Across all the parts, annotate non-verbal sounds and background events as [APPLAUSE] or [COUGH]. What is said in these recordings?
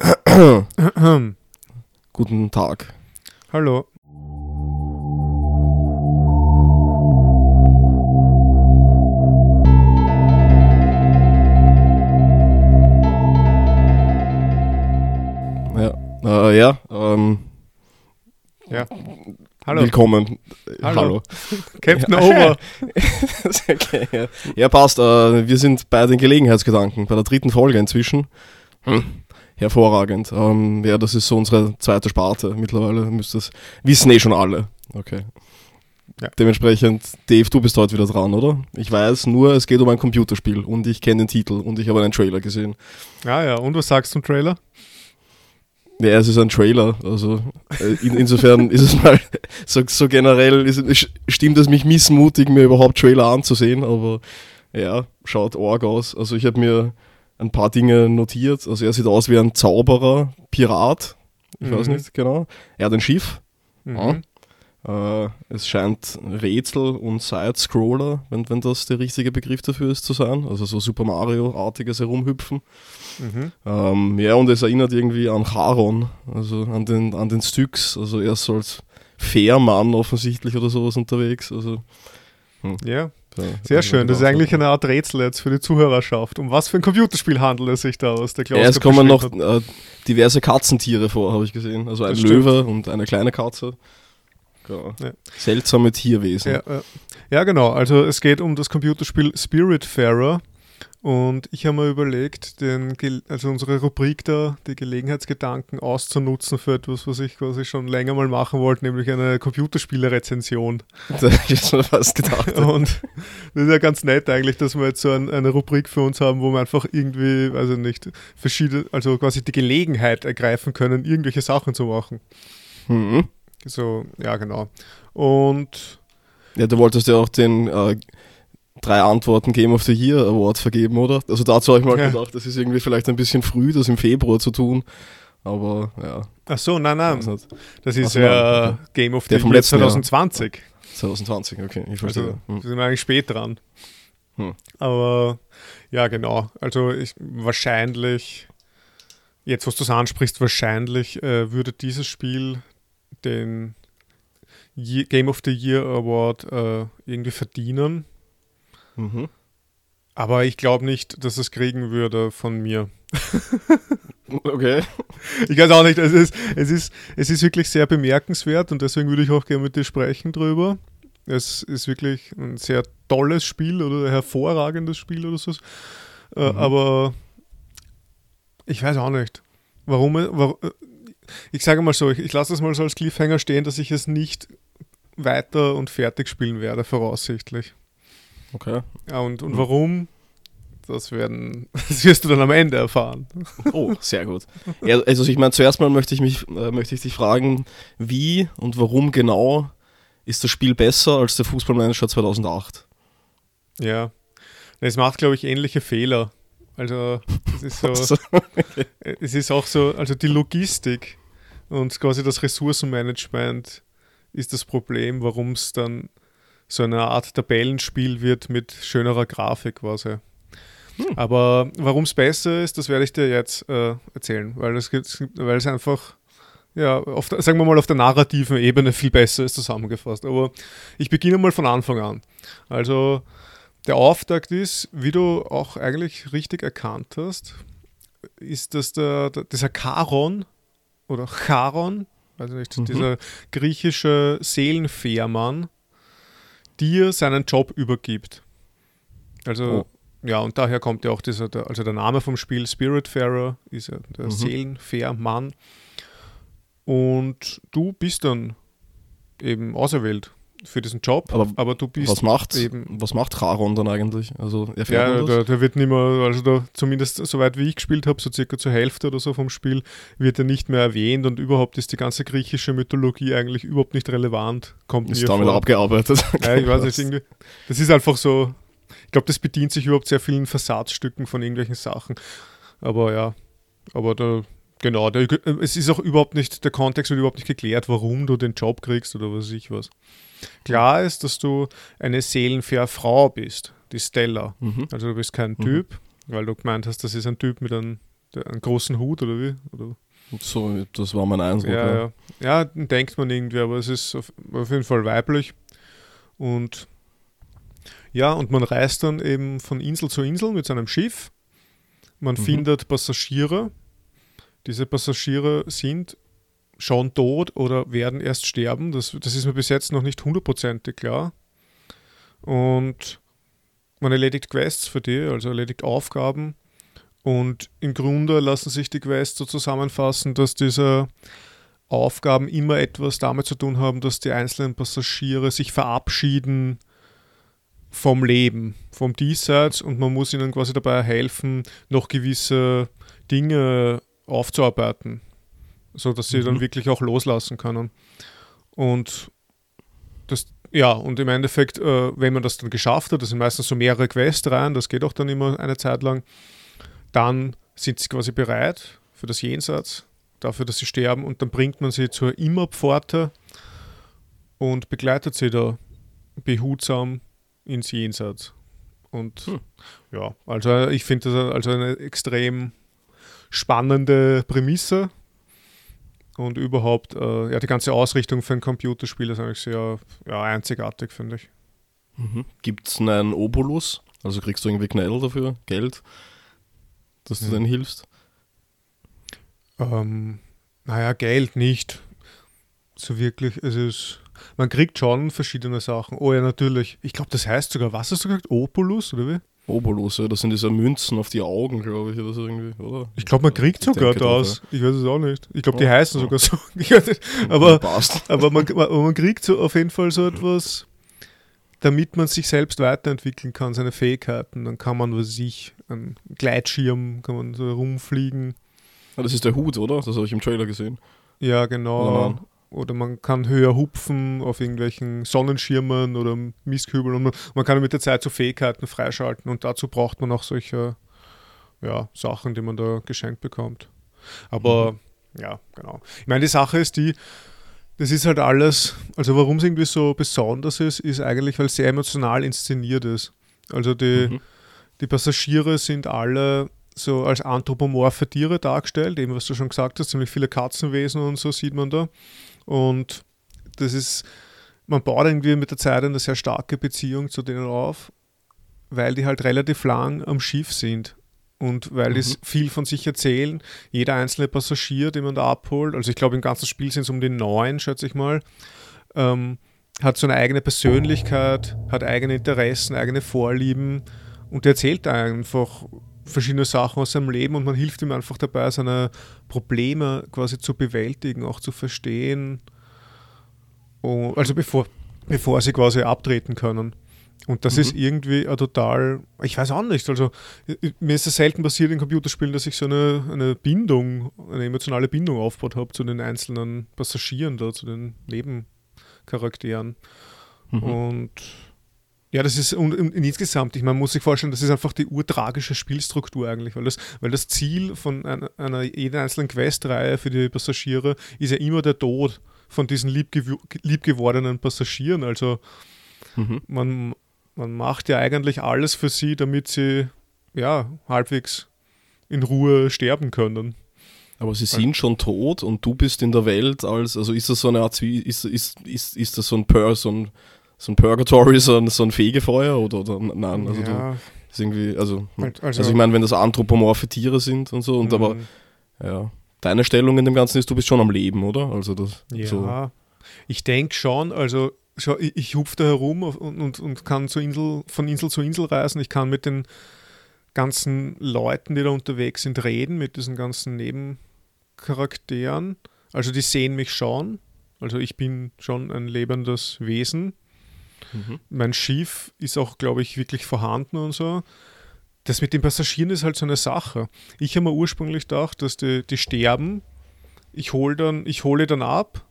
[COUGHS] Guten Tag. Hallo. Ja, äh, ja, ähm, Ja. Hallo. willkommen. Hallo. Hallo. Captain Over. [LAUGHS] okay, ja. ja, passt. Äh, wir sind bei den Gelegenheitsgedanken, bei der dritten Folge inzwischen. Hm. Hervorragend. Ähm, ja, das ist so unsere zweite Sparte. Mittlerweile müsst das wissen eh schon alle. Okay. Ja. Dementsprechend, Dave, du bist heute wieder dran, oder? Ich weiß nur, es geht um ein Computerspiel und ich kenne den Titel und ich habe einen Trailer gesehen. Ja, ja. Und was sagst du zum Trailer? Ja, es ist ein Trailer. Also äh, in, insofern ist es mal so, so generell ist, stimmt es mich missmutig, mir überhaupt Trailer anzusehen, aber ja, schaut arg aus. Also ich habe mir ein paar Dinge notiert. Also er sieht aus wie ein Zauberer, Pirat. Ich weiß Mhm. nicht genau. Er hat ein Schiff. Mhm. Äh, es scheint Rätsel und Side-Scroller, wenn, wenn das der richtige Begriff dafür ist, zu sein. Also so Super Mario-artiges Herumhüpfen. Mhm. Ähm, ja, und es erinnert irgendwie an Charon, also an den, an den Styx. Also er ist so als Fährmann offensichtlich oder sowas unterwegs. Also, Ja, ja, sehr also schön. Das ist genau. eigentlich eine Art Rätsel jetzt für die Zuhörerschaft. Um was für ein Computerspiel handelt es sich da aus? Der Klaus Ja, es kommen noch äh, diverse Katzentiere vor, habe ich gesehen. Also ein Das stimmt. Löwe und eine kleine Katze. Genau. Ja. Seltsame Tierwesen. Ja, äh, ja, genau. Also es geht um das Computerspiel Spiritfarer. Und ich habe mir überlegt, den, also unsere Rubrik da, die Gelegenheitsgedanken auszunutzen für etwas, was ich quasi schon länger mal machen wollte, nämlich eine Computerspiele-Rezension. Da hab ich mir fast gedacht. [LAUGHS] Und das ist ja ganz nett eigentlich, dass wir jetzt so ein, eine Rubrik für uns haben, wo wir einfach irgendwie, also nicht, verschiedene, also quasi die Gelegenheit ergreifen können, irgendwelche Sachen zu machen. Mhm. So, ja, genau. Und Ja, du wolltest ja auch den äh, drei Antworten Game of the Year Award vergeben, oder? Also dazu habe ich mal Ja. gedacht, das ist irgendwie vielleicht ein bisschen früh, das im Februar zu tun. Aber ja, ach so, nein, nein, das ist ja okay. Game of the Year letzten Jahr. 2020. 2020, okay, ich verstehe. Also Hm. sind wir eigentlich spät dran. Hm. Aber ja, genau. Also ich wahrscheinlich, jetzt was du es ansprichst, wahrscheinlich äh, würde dieses Spiel den Game of the Year Award äh, irgendwie verdienen. Mhm. Aber ich glaube nicht, dass es kriegen würde von mir. [LAUGHS] Okay. Ich weiß auch nicht, es ist, es ist, es ist wirklich sehr bemerkenswert und deswegen würde ich auch gerne mit dir sprechen drüber. Es ist wirklich ein sehr tolles Spiel oder ein hervorragendes Spiel oder so. Äh, Mhm. Aber ich weiß auch nicht, warum. warum ich sage mal so, ich, ich lasse das mal so als Cliffhanger stehen, dass ich es nicht weiter und fertig spielen werde, voraussichtlich. Okay. Ja, und, und Mhm. warum? Das, werden, [LAUGHS] das wirst du dann am Ende erfahren. [LAUGHS] Oh, sehr gut. Ja, also ich meine, zuerst mal möchte ich mich, äh, möchte ich dich fragen, wie und warum genau ist das Spiel besser als der Fußballmanager 2008? Ja. Es macht, glaube ich, ähnliche Fehler. Also, es ist so, [LAUGHS] Also, es ist auch so, also die Logistik und quasi das Ressourcenmanagement ist das Problem, warum es dann so eine Art Tabellenspiel wird mit schönerer Grafik quasi. Hm. Aber warum es besser ist, das werde ich dir jetzt äh, erzählen, weil es, gibt, weil es einfach, ja, auf der, sagen wir mal, auf der narrativen Ebene viel besser ist zusammengefasst. Aber ich beginne mal von Anfang an. Also, der Auftakt ist, wie du auch eigentlich richtig erkannt hast, ist, dass der, der, dieser Charon oder Charon, weiß nicht, Mhm. dieser griechische Seelenfährmann, dir seinen Job übergibt. Also, ja, und daher kommt ja auch dieser, der, also der Name vom Spiel, Spiritfarer, ist ja der Mhm. Seelenfährmann. Und du bist dann eben auserwählt für diesen Job, Aber aber du bist was macht, eben was macht Charon dann eigentlich? Also erfährt ja, der, der wird nicht mehr, also da, zumindest soweit wie ich gespielt habe, so circa zur Hälfte oder so vom Spiel, wird er nicht mehr erwähnt und überhaupt ist die ganze griechische Mythologie eigentlich überhaupt nicht relevant. Kommt ist damit vor. abgearbeitet. Ja, ich weiß nicht, [LAUGHS] irgendwie, das ist einfach so, ich glaube, das bedient sich überhaupt sehr vielen Versatzstücken von irgendwelchen Sachen. Aber ja, aber da, genau, der, es ist auch überhaupt nicht, der Kontext wird überhaupt nicht geklärt, warum du den Job kriegst oder was weiß ich was. Klar ist, dass du eine seelenfair Frau bist, die Stella. Mhm. Also du bist kein Mhm. Typ, weil du gemeint hast, das ist ein Typ mit einem Der, einen großen Hut oder wie? Oder? So, das war mein Eindruck. Ja, ja. ja, denkt man irgendwie, aber es ist auf, auf jeden Fall weiblich. Und ja, und man reist dann eben von Insel zu Insel mit seinem Schiff. Man Mhm. findet Passagiere. Diese Passagiere sind schon tot oder werden erst sterben. Das, das ist mir bis jetzt noch nicht hundertprozentig klar. Und man erledigt Quests für die, also erledigt Aufgaben. Und im Grunde lassen sich die Quests so zusammenfassen, dass diese Aufgaben immer etwas damit zu tun haben, dass die einzelnen Passagiere sich verabschieden vom Leben, vom Diesseits und man muss ihnen quasi dabei helfen, noch gewisse Dinge aufzuarbeiten, so dass sie dann Mhm. wirklich auch loslassen können. Und das, ja, und im Endeffekt, äh, wenn man das dann geschafft hat, das sind meistens so mehrere Quests rein, das geht auch dann immer eine Zeit lang, dann sind sie quasi bereit für das Jenseits, dafür, dass sie sterben und dann bringt man sie zur Immerpforte und begleitet sie da behutsam ins Jenseits. Und Hm. ja, also ich finde das also eine extrem spannende Prämisse und überhaupt, äh, ja, die ganze Ausrichtung für ein Computerspiel ist eigentlich sehr ja, einzigartig, finde ich. Mhm. Gibt es einen Obolus? Also kriegst du irgendwie Knell dafür, Geld, dass du Mhm. denen hilfst? Ähm, naja, Geld nicht. So wirklich, es ist. Man kriegt schon verschiedene Sachen. Oh ja, natürlich. Ich glaube, das heißt sogar, was hast du gesagt? Opulus oder wie? Obolus, ja, das sind diese Münzen auf die Augen, glaube ich, oder so irgendwie, oder? Ich glaube, man kriegt sogar das. Ich weiß es auch nicht. Ich glaube, die Ja. heißen Ja. sogar so. [LAUGHS] Aber aber man, man, kriegt so auf jeden Fall so etwas, damit man sich selbst weiterentwickeln kann, seine Fähigkeiten. Dann kann man, was ich, einen Gleitschirm, kann man so herumfliegen. Ah, das ist der Hut, oder? Das habe ich im Trailer gesehen. Ja, genau. Oder man kann höher hupfen auf irgendwelchen Sonnenschirmen oder Mistkübeln und man, man kann mit der Zeit so Fähigkeiten freischalten und dazu braucht man auch solche ja, Sachen, die man da geschenkt bekommt. Aber ja, genau. Ich meine, die Sache ist die, das ist halt alles, also warum es irgendwie so besonders ist, ist eigentlich, weil es sehr emotional inszeniert ist. Also die, Mhm. die Passagiere sind alle so als anthropomorphe Tiere dargestellt, eben was du schon gesagt hast, ziemlich viele Katzenwesen und so sieht man da. Und das ist, man baut irgendwie mit der Zeit eine sehr starke Beziehung zu denen auf, weil die halt relativ lang am Schiff sind. Und weil die Mhm. viel von sich erzählen, jeder einzelne Passagier, den man da abholt, also ich glaube im ganzen Spiel sind es um die neun, schätze ich mal, ähm, hat so eine eigene Persönlichkeit, hat eigene Interessen, eigene Vorlieben und der erzählt einfach verschiedene Sachen aus seinem Leben und man hilft ihm einfach dabei, seine Probleme quasi zu bewältigen, auch zu verstehen. Und, also bevor, bevor sie quasi abtreten können. Und das Mhm. ist irgendwie ein total, ich weiß auch nicht, also mir ist es selten passiert in Computerspielen, dass ich so eine, eine Bindung, eine emotionale Bindung aufgebaut habe zu den einzelnen Passagieren da, zu den Nebencharakteren. Mhm. Und ja, das ist und, und insgesamt, ich meine, man muss sich vorstellen, das ist einfach die urtragische Spielstruktur eigentlich, weil das, weil das Ziel von einer, einer jeder einzelnen Questreihe für die Passagiere ist ja immer der Tod von diesen liebgew liebgewordenen Passagieren. Also Mhm. man, man macht ja eigentlich alles für sie, damit sie ja halbwegs in Ruhe sterben können. Aber sie sind schon tot und du bist in der Welt als, also ist das so eine Art, ist, ist, ist, ist das so ein, Pur, so ein, Purgatory, so ein, so ein Fegefeuer oder, oder nein? Also du, ja, ist irgendwie, also, halt, also, ich meine, wenn das anthropomorphe Tiere sind und so, und aber, mm, ja, deine Stellung in dem Ganzen ist, du bist schon am Leben, oder? Also das, Ja, so, ich denke schon, also schau, ich, ich hupfe da herum und, und, und kann zur Insel, von Insel zu Insel reisen. Ich kann mit den ganzen Leuten, die da unterwegs sind, reden, mit diesen ganzen Nebencharakteren. Also die sehen mich schon. Also ich bin schon ein lebendes Wesen. Mhm. Mein Schiff ist auch, glaube ich, wirklich vorhanden und so. Das mit den Passagieren ist halt so eine Sache. Ich habe mir ursprünglich gedacht, dass die, die sterben. Ich hole dann, ich hole dann ab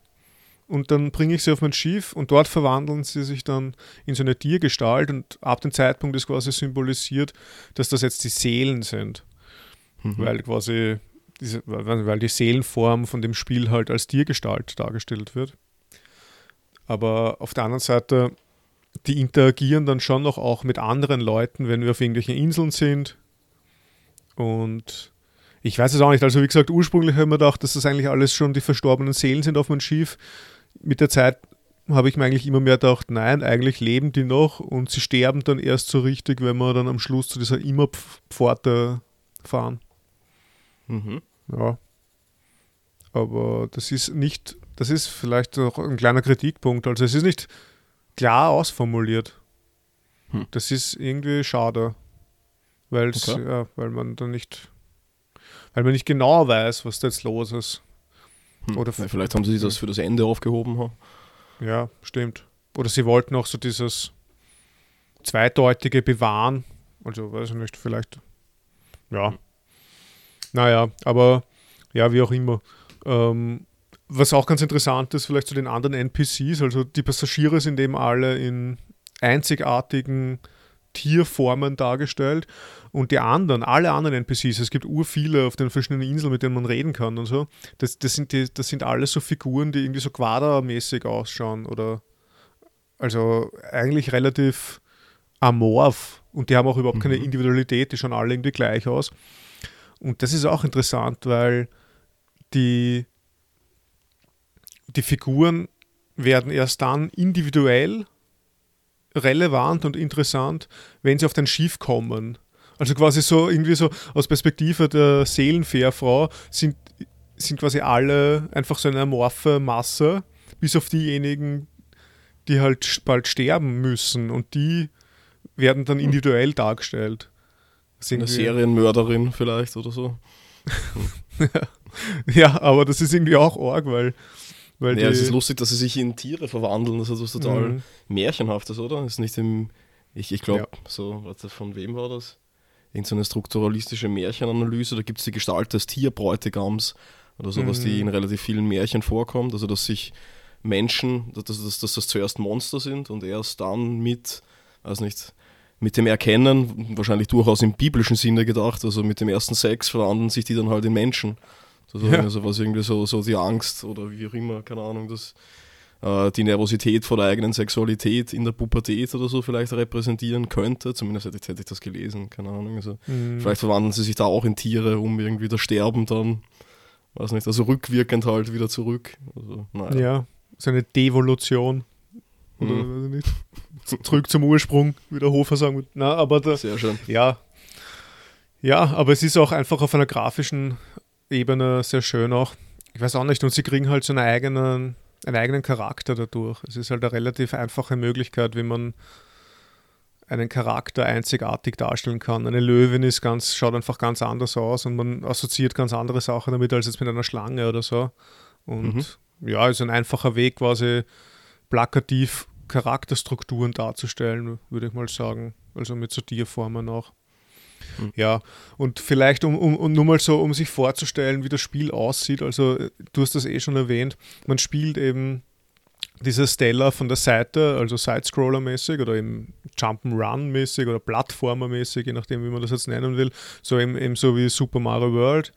und dann bringe ich sie auf mein Schiff und dort verwandeln sie sich dann in so eine Tiergestalt und ab dem Zeitpunkt ist quasi symbolisiert, dass das jetzt die Seelen sind, Mhm. weil quasi diese, weil, weil die Seelenform von dem Spiel halt als Tiergestalt dargestellt wird. Aber auf der anderen Seite, die interagieren dann schon noch auch mit anderen Leuten, wenn wir auf irgendwelchen Inseln sind. Und Ich weiß es auch nicht. Also wie gesagt, ursprünglich habe ich mir gedacht, dass das eigentlich alles schon die verstorbenen Seelen sind auf meinem Schiff. Mit der Zeit habe ich mir eigentlich immer mehr gedacht, nein, eigentlich leben die noch und sie sterben dann erst so richtig, wenn wir dann am Schluss zu dieser Immerpforte fahren. Mhm. Ja. Aber das ist nicht, das ist vielleicht auch ein kleiner Kritikpunkt. Also es ist nicht klar ausformuliert. Hm. Das ist irgendwie schade. Weil Okay. ja, weil man dann nicht, weil man nicht genau weiß, was da jetzt los ist. Hm. Oder ja, vielleicht haben sie das für das Ende aufgehoben. ha? Ja, stimmt. Oder sie wollten auch so dieses zweideutige bewahren. Also, weiß ich nicht, vielleicht. Ja. Naja, aber ja, wie auch immer. Ähm, was auch ganz interessant ist, vielleicht zu den anderen NPCs, also die Passagiere sind eben alle in einzigartigen Tierformen dargestellt und die anderen, alle anderen NPCs, es gibt ur viele auf den verschiedenen Inseln, mit denen man reden kann und so, das, das, sind, die, das sind alles so Figuren, die irgendwie so quadermäßig ausschauen oder also eigentlich relativ amorph und die haben auch überhaupt keine Mhm. Individualität, die schauen alle irgendwie gleich aus. Und das ist auch interessant, weil die, die Figuren werden erst dann individuell relevant und interessant, wenn sie auf dein Schiff kommen. Also quasi so irgendwie so aus Perspektive der Seelenfährfrau sind, sind quasi alle einfach so eine amorphe Masse, bis auf diejenigen, die halt bald sterben müssen und die werden dann individuell dargestellt. Eine Serienmörderin vielleicht oder so. [LAUGHS] Ja, aber das ist irgendwie auch arg, weil, weil Ja, die, es ist lustig, dass sie sich in Tiere verwandeln. Das ist was total Mhm. Märchenhaftes, oder? Das ist nicht im. Ich, ich glaube, Ja. so, warte, von wem war das? Irgend so eine strukturalistische Märchenanalyse. Da gibt es die Gestalt des Tierbräutigams oder sowas, die Mhm. in relativ vielen Märchen vorkommt. Also, dass sich Menschen, dass, dass, dass das zuerst Monster sind und erst dann mit, weiß nicht, mit dem Erkennen, wahrscheinlich durchaus im biblischen Sinne gedacht, also mit dem ersten Sex verwandeln sich die dann halt in Menschen. So, so, Ja. also was irgendwie so, so die Angst oder wie auch immer, keine Ahnung, das, äh, die Nervosität vor der eigenen Sexualität in der Pubertät oder so vielleicht repräsentieren könnte. Zumindest hätte, ich- hätte ich das gelesen, keine Ahnung. Also Mhm. vielleicht verwandeln sie sich da auch in Tiere, um irgendwie das Sterben dann, weiß nicht, also rückwirkend halt wieder zurück. Also, naja. ja, so eine Devolution. Oder Mhm. nicht. Zurück zum Ursprung, wie der Hofer sagen würde. Na, aber da, Sehr schön. ja. Ja, aber es ist auch einfach auf einer grafischen Ebene sehr schön auch. Ich weiß auch nicht, und sie kriegen halt so einen eigenen, einen eigenen Charakter dadurch. Es ist halt eine relativ einfache Möglichkeit, wie man einen Charakter einzigartig darstellen kann. Eine Löwin ist ganz, schaut einfach ganz anders aus und man assoziiert ganz andere Sachen damit als jetzt mit einer Schlange oder so. Und ja, ist ein einfacher Weg, quasi plakativ Charakterstrukturen darzustellen, würde ich mal sagen. Also mit so Tierformen auch. Mhm. Ja, und vielleicht, um, um, um nur mal so, um sich vorzustellen, wie das Spiel aussieht, also äh, du hast das eh schon erwähnt, man spielt eben diese Stella von der Seite, also Sidescroller-mäßig oder eben Jump'n'Run-mäßig oder Plattformer-mäßig, je nachdem, wie man das jetzt nennen will, so eben, eben so wie Super Mario World.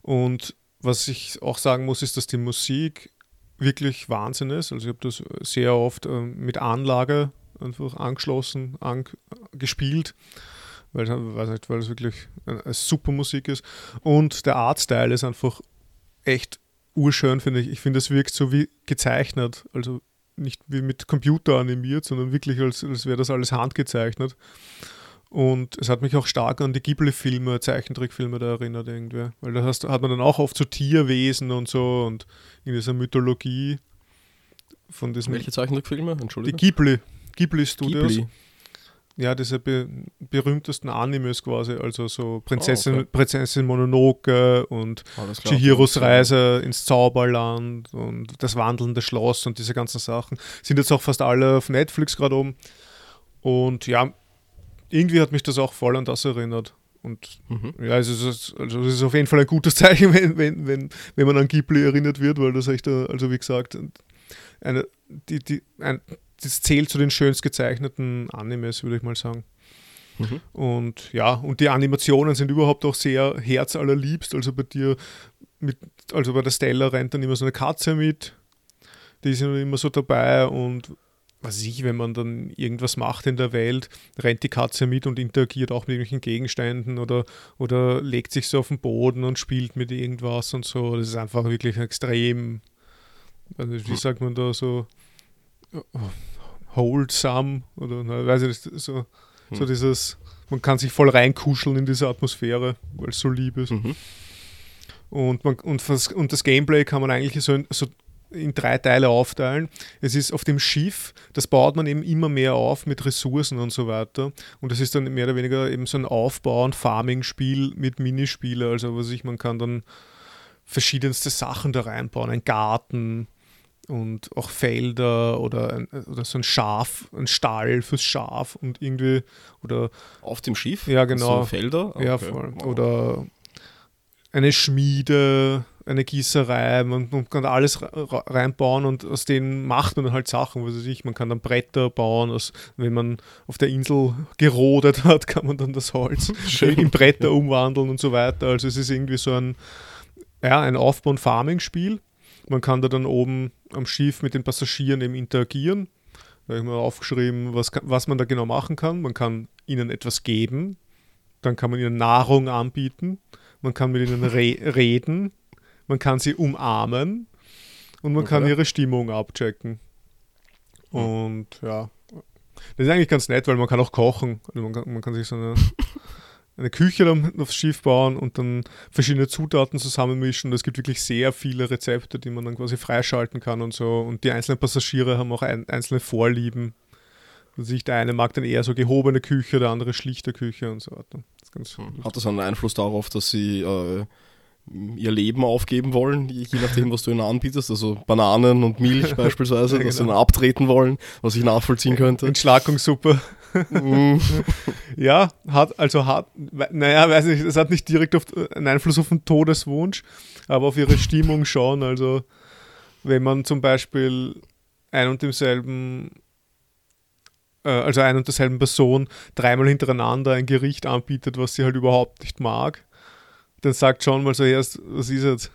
Und was ich auch sagen muss, ist, dass die Musik wirklich Wahnsinn ist. Also ich habe das sehr oft ähm, mit Anlage einfach angeschlossen, an, gespielt, weil, weiß nicht, weil es wirklich eine, super Musik ist. Und der Artstyle ist einfach echt urschön, finde ich. Ich finde, es wirkt so wie gezeichnet. Also nicht wie mit Computer animiert, sondern wirklich, als, als wäre das alles handgezeichnet. Und es hat mich auch stark an die Ghibli-Filme, Zeichentrickfilme da erinnert irgendwie. Weil da hast, hat man dann auch oft so Tierwesen und so und in dieser Mythologie von diesem Welche Zeichentrickfilme? die Entschuldigung. Ghibli, Ghibli Studios. Ghibli. Ja, diese be berühmtesten Animes quasi, also so Prinzessin, Ah, okay. Prinzessin Mononoke und klar. Chihiros Reise ins Zauberland und das wandelnde Schloss und diese ganzen Sachen. Sind jetzt auch fast alle auf Netflix gerade oben. Und ja, irgendwie hat mich das auch voll an das erinnert. Und Mhm. ja, es ist, also es ist auf jeden Fall ein gutes [LAUGHS] Zeichen, wenn, wenn, wenn, wenn man an Ghibli erinnert wird, weil das echt, äh, also wie gesagt, eine, die, die, ein, das zählt zu den schönst gezeichneten Animes, würde ich mal sagen. Mhm. Und ja, und die Animationen sind überhaupt auch sehr herzallerliebst. Also bei dir, mit, also bei der Stella rennt dann immer so eine Katze mit, die ist immer so dabei und was weiß ich, wenn man dann irgendwas macht in der Welt, rennt die Katze mit und interagiert auch mit irgendwelchen Gegenständen oder, oder legt sich so auf den Boden und spielt mit irgendwas und so. Das ist einfach wirklich extrem, also wie sagt man da so, wholesome oder na, weiß ich nicht, so, so Hm. dieses, man kann sich voll reinkuscheln in diese Atmosphäre, weil es so lieb ist. Mhm. Und, man, und, das, und das Gameplay kann man eigentlich so in, so in drei Teile aufteilen. Es ist auf dem Schiff, das baut man eben immer mehr auf mit Ressourcen und so weiter. Und das ist dann mehr oder weniger eben so ein Aufbau- und Farming-Spiel mit Minispiele. Also was ich, man kann dann verschiedenste Sachen da reinbauen. Ein Garten und auch Felder oder, ein, oder so ein Schaf, ein Stall fürs Schaf und irgendwie oder Auf dem Schiff? Ja, genau. So Felder? ja, Okay. voll. Wow. Oder eine Schmiede, eine Gießerei, man, man kann alles re- re- reinbauen und aus denen macht man dann halt Sachen, was weiß ich, man kann dann Bretter bauen, aus, wenn man auf der Insel gerodet [LAUGHS] hat, kann man dann das Holz [LAUGHS] Schön. in Bretter umwandeln und so weiter. Also es ist irgendwie so ein, ja, ein Aufbau- und Farming-Spiel. Man kann da dann oben am Schiff mit den Passagieren eben interagieren. Da habe ich mal aufgeschrieben, was, kann, was man da genau machen kann. Man kann ihnen etwas geben, dann kann man ihnen Nahrung anbieten, man kann mit ihnen re [LAUGHS] reden, man kann sie umarmen und man kann Okay. ihre Stimmung abchecken. Und ja, das ist eigentlich ganz nett, weil man kann auch kochen. Also man, kann, man kann sich so eine, [LAUGHS] eine Küche dann aufs Schiff bauen und dann verschiedene Zutaten zusammenmischen. Und es gibt wirklich sehr viele Rezepte, die man dann quasi freischalten kann und so. Und die einzelnen Passagiere haben auch ein, einzelne Vorlieben. Also der eine mag dann eher so gehobene Küche, der andere schlichte Küche und so weiter. Das Hm. Hat das einen Einfluss darauf, dass sie äh, ihr Leben aufgeben wollen, je nachdem, was du ihnen anbietest? Also Bananen und Milch [LAUGHS] beispielsweise, Ja, dass sie genau. dann abtreten wollen, was ich nachvollziehen könnte. Entschlackungssuppe. Mm, [LAUGHS] Ja, hat, also hat, naja, weiß nicht, es hat nicht direkt auf, einen Einfluss auf den Todeswunsch, aber auf ihre Stimmung schon. Also, wenn man zum Beispiel ein und demselben, äh, also ein und derselben Person dreimal hintereinander ein Gericht anbietet, was sie halt überhaupt nicht mag, dann sagt schon mal so erst, was ist jetzt?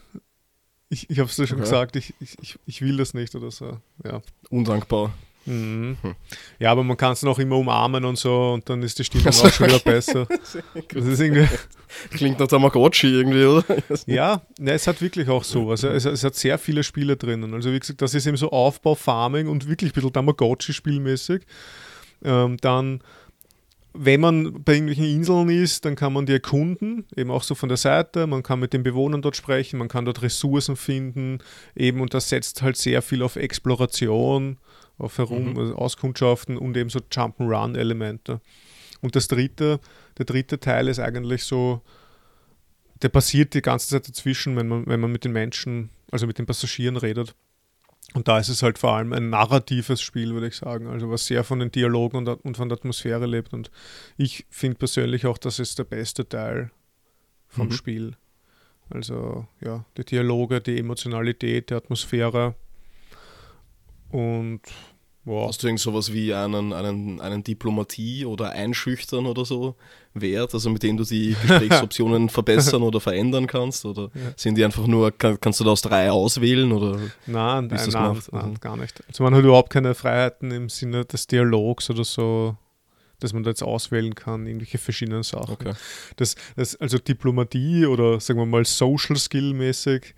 Ich, ich habe es dir schon Okay. gesagt, ich, ich, ich- ich will das nicht oder so. Ja. undankbar. Mhm. Hm. Ja, aber man kann es noch immer umarmen und so und dann ist die Stimmung [LAUGHS] Also, auch schon wieder besser. [LAUGHS] Das ist irgendwie, Klingt nach Tamagotchi irgendwie, oder? [LAUGHS] ja, ne, es hat wirklich auch so. Also es, es hat sehr viele Spiele drinnen. Also wie gesagt, das ist eben so Aufbau, Farming und wirklich ein bisschen Tamagotchi-spielmäßig. Ähm, dann, wenn man bei irgendwelchen Inseln ist, dann kann man die erkunden, eben auch so von der Seite. Man kann mit den Bewohnern dort sprechen, man kann dort Ressourcen finden, eben und das setzt halt sehr viel auf Exploration, auf Herum, Mhm. also Auskundschaften und eben so Jump'n'Run-Elemente. Und das dritte, der dritte Teil ist eigentlich so, der passiert die ganze Zeit dazwischen, wenn man, wenn man mit den Menschen, also mit den Passagieren redet. Und da ist es halt vor allem ein narratives Spiel, würde ich sagen. Also was sehr von den Dialogen und, und von der Atmosphäre lebt. Und ich finde persönlich auch, das ist der beste Teil vom Mhm. Spiel. Also ja, die Dialoge, die Emotionalität, die Atmosphäre. Und wow. Hast du irgend sowas wie einen, einen, einen Diplomatie oder Einschüchtern oder so Wert, also mit dem du die [LAUGHS] Gesprächsoptionen verbessern oder verändern kannst? Oder Ja. sind die einfach nur, kann, kannst du da aus drei auswählen? Oder? Nein, nein, nein, nein, Also- gar nicht. Also man hat überhaupt keine Freiheiten im Sinne des Dialogs oder so, dass man da jetzt auswählen kann, irgendwelche verschiedenen Sachen. Okay. Das, das, also Diplomatie oder sagen wir mal Social Skill mäßig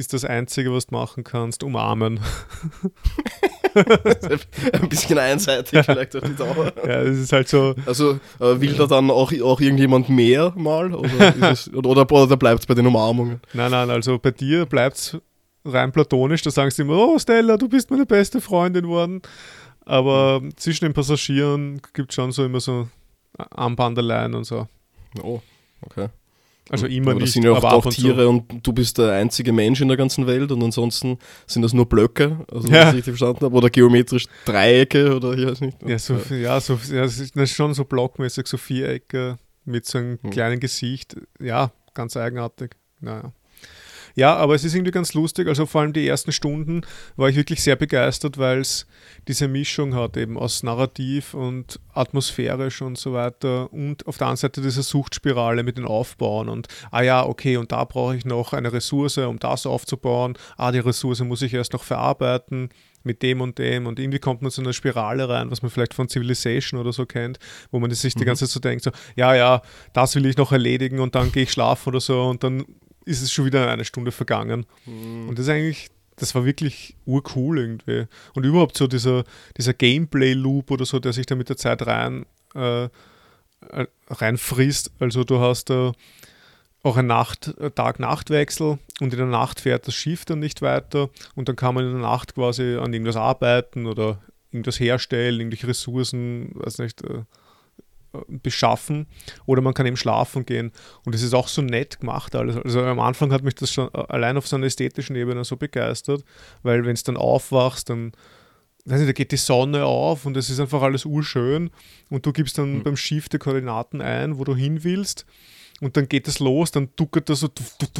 ist das Einzige, was du machen kannst, umarmen. [LAUGHS] Ein bisschen einseitig vielleicht auf die Dauer. ja, das ist halt so, Also äh, will da dann auch, auch irgendjemand mehr mal? Oder, [LAUGHS] es, oder, oder, bleibt es bei den Umarmungen? nein, nein, also bei dir bleibt es rein platonisch, da sagst du immer, oh Stella, du bist meine beste Freundin geworden. Aber zwischen den Passagieren gibt es schon so immer so Armbandeleien und so. Oh, okay. Also immer aber das nicht, sind ja auch, auch und. Tiere und du bist der einzige Mensch in der ganzen Welt und ansonsten sind das nur Blöcke, also wenn Ja. ich richtig verstanden habe, oder geometrisch Dreiecke oder ich weiß nicht. Ja, so, ja, so, ja, das ist das ist schon so blockmäßig, so Vierecke mit so einem Hm. kleinen Gesicht. Ja, ganz eigenartig. Naja. Ja, aber es ist irgendwie ganz lustig. Also vor allem die ersten Stunden war ich wirklich sehr begeistert, weil es diese Mischung hat eben aus Narrativ und atmosphärisch und so weiter und auf der anderen Seite diese Suchtspirale mit den Aufbauen und ah ja, okay, und da brauche ich noch eine Ressource, um das aufzubauen. Ah, die Ressource muss ich erst noch verarbeiten. mit dem und dem und irgendwie kommt man so eine Spirale rein, was man vielleicht von Civilization oder so kennt, wo man sich die Mhm. ganze Zeit so denkt, so, ja, ja, das will ich noch erledigen und dann gehe ich schlafen oder so und dann ist es schon wieder eine Stunde vergangen. Und das ist eigentlich, das war wirklich urcool irgendwie. Und überhaupt so dieser, dieser Gameplay-Loop oder so, der sich da mit der Zeit rein, äh, äh, reinfrisst. Also du hast da auch einen Nacht, äh, Tag-Nacht-Wechsel und in der Nacht fährt das Schiff dann nicht weiter und dann kann man in der Nacht quasi an irgendwas arbeiten oder irgendwas herstellen, irgendwelche Ressourcen, weiß nicht, äh, beschaffen oder man kann eben schlafen gehen. Und es ist auch so nett gemacht alles. Also am Anfang hat mich das schon äh, allein auf so einer ästhetischen Ebene so begeistert, weil wenn es dann aufwachst, dann weiß nicht, da geht die Sonne auf und es ist einfach alles urschön. Und du gibst dann Mhm. beim Schiff die Koordinaten ein, wo du hin willst. Und dann geht es los, dann duckert das so, tuff, tuff,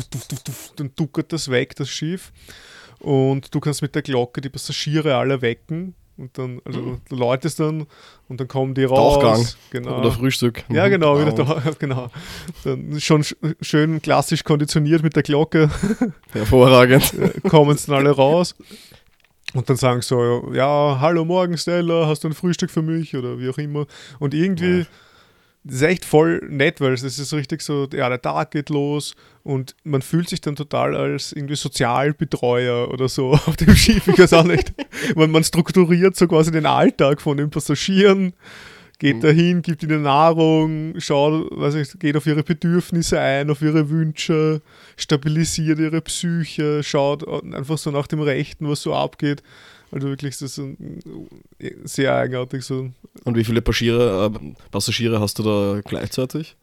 tuff, dann duckert das weg, das Schiff. Und du kannst mit der Glocke die Passagiere alle wecken und dann, also Mhm. du läutest dann und dann kommen die raus. Tauchgang. Genau. Oder Frühstück. Ja, Mhm. genau, wieder da, [LAUGHS] genau. Dann schon sch schön klassisch konditioniert mit der Glocke, [LAUGHS] Hervorragend. kommen es dann alle raus. Und dann sagen so, ja, hallo morgen Stella, hast du ein Frühstück für mich oder wie auch immer. Und irgendwie, Ja. Das ist echt voll nett, weil es ist richtig so, ja, der Tag geht los und man fühlt sich dann total als irgendwie Sozialbetreuer oder so [LAUGHS] auf dem Schiff, ich weiß auch nicht. [LAUGHS] man, man strukturiert so quasi den Alltag von den Passagieren, geht Mhm. dahin, gibt ihnen Nahrung, schaut, weiß ich, geht auf ihre Bedürfnisse ein, auf ihre Wünsche, stabilisiert ihre Psyche, schaut einfach so nach dem Rechten, was so abgeht. Also wirklich, das ist ein, sehr eigenartig so. Und wie viele Passagiere, äh, Passagiere hast du da gleichzeitig?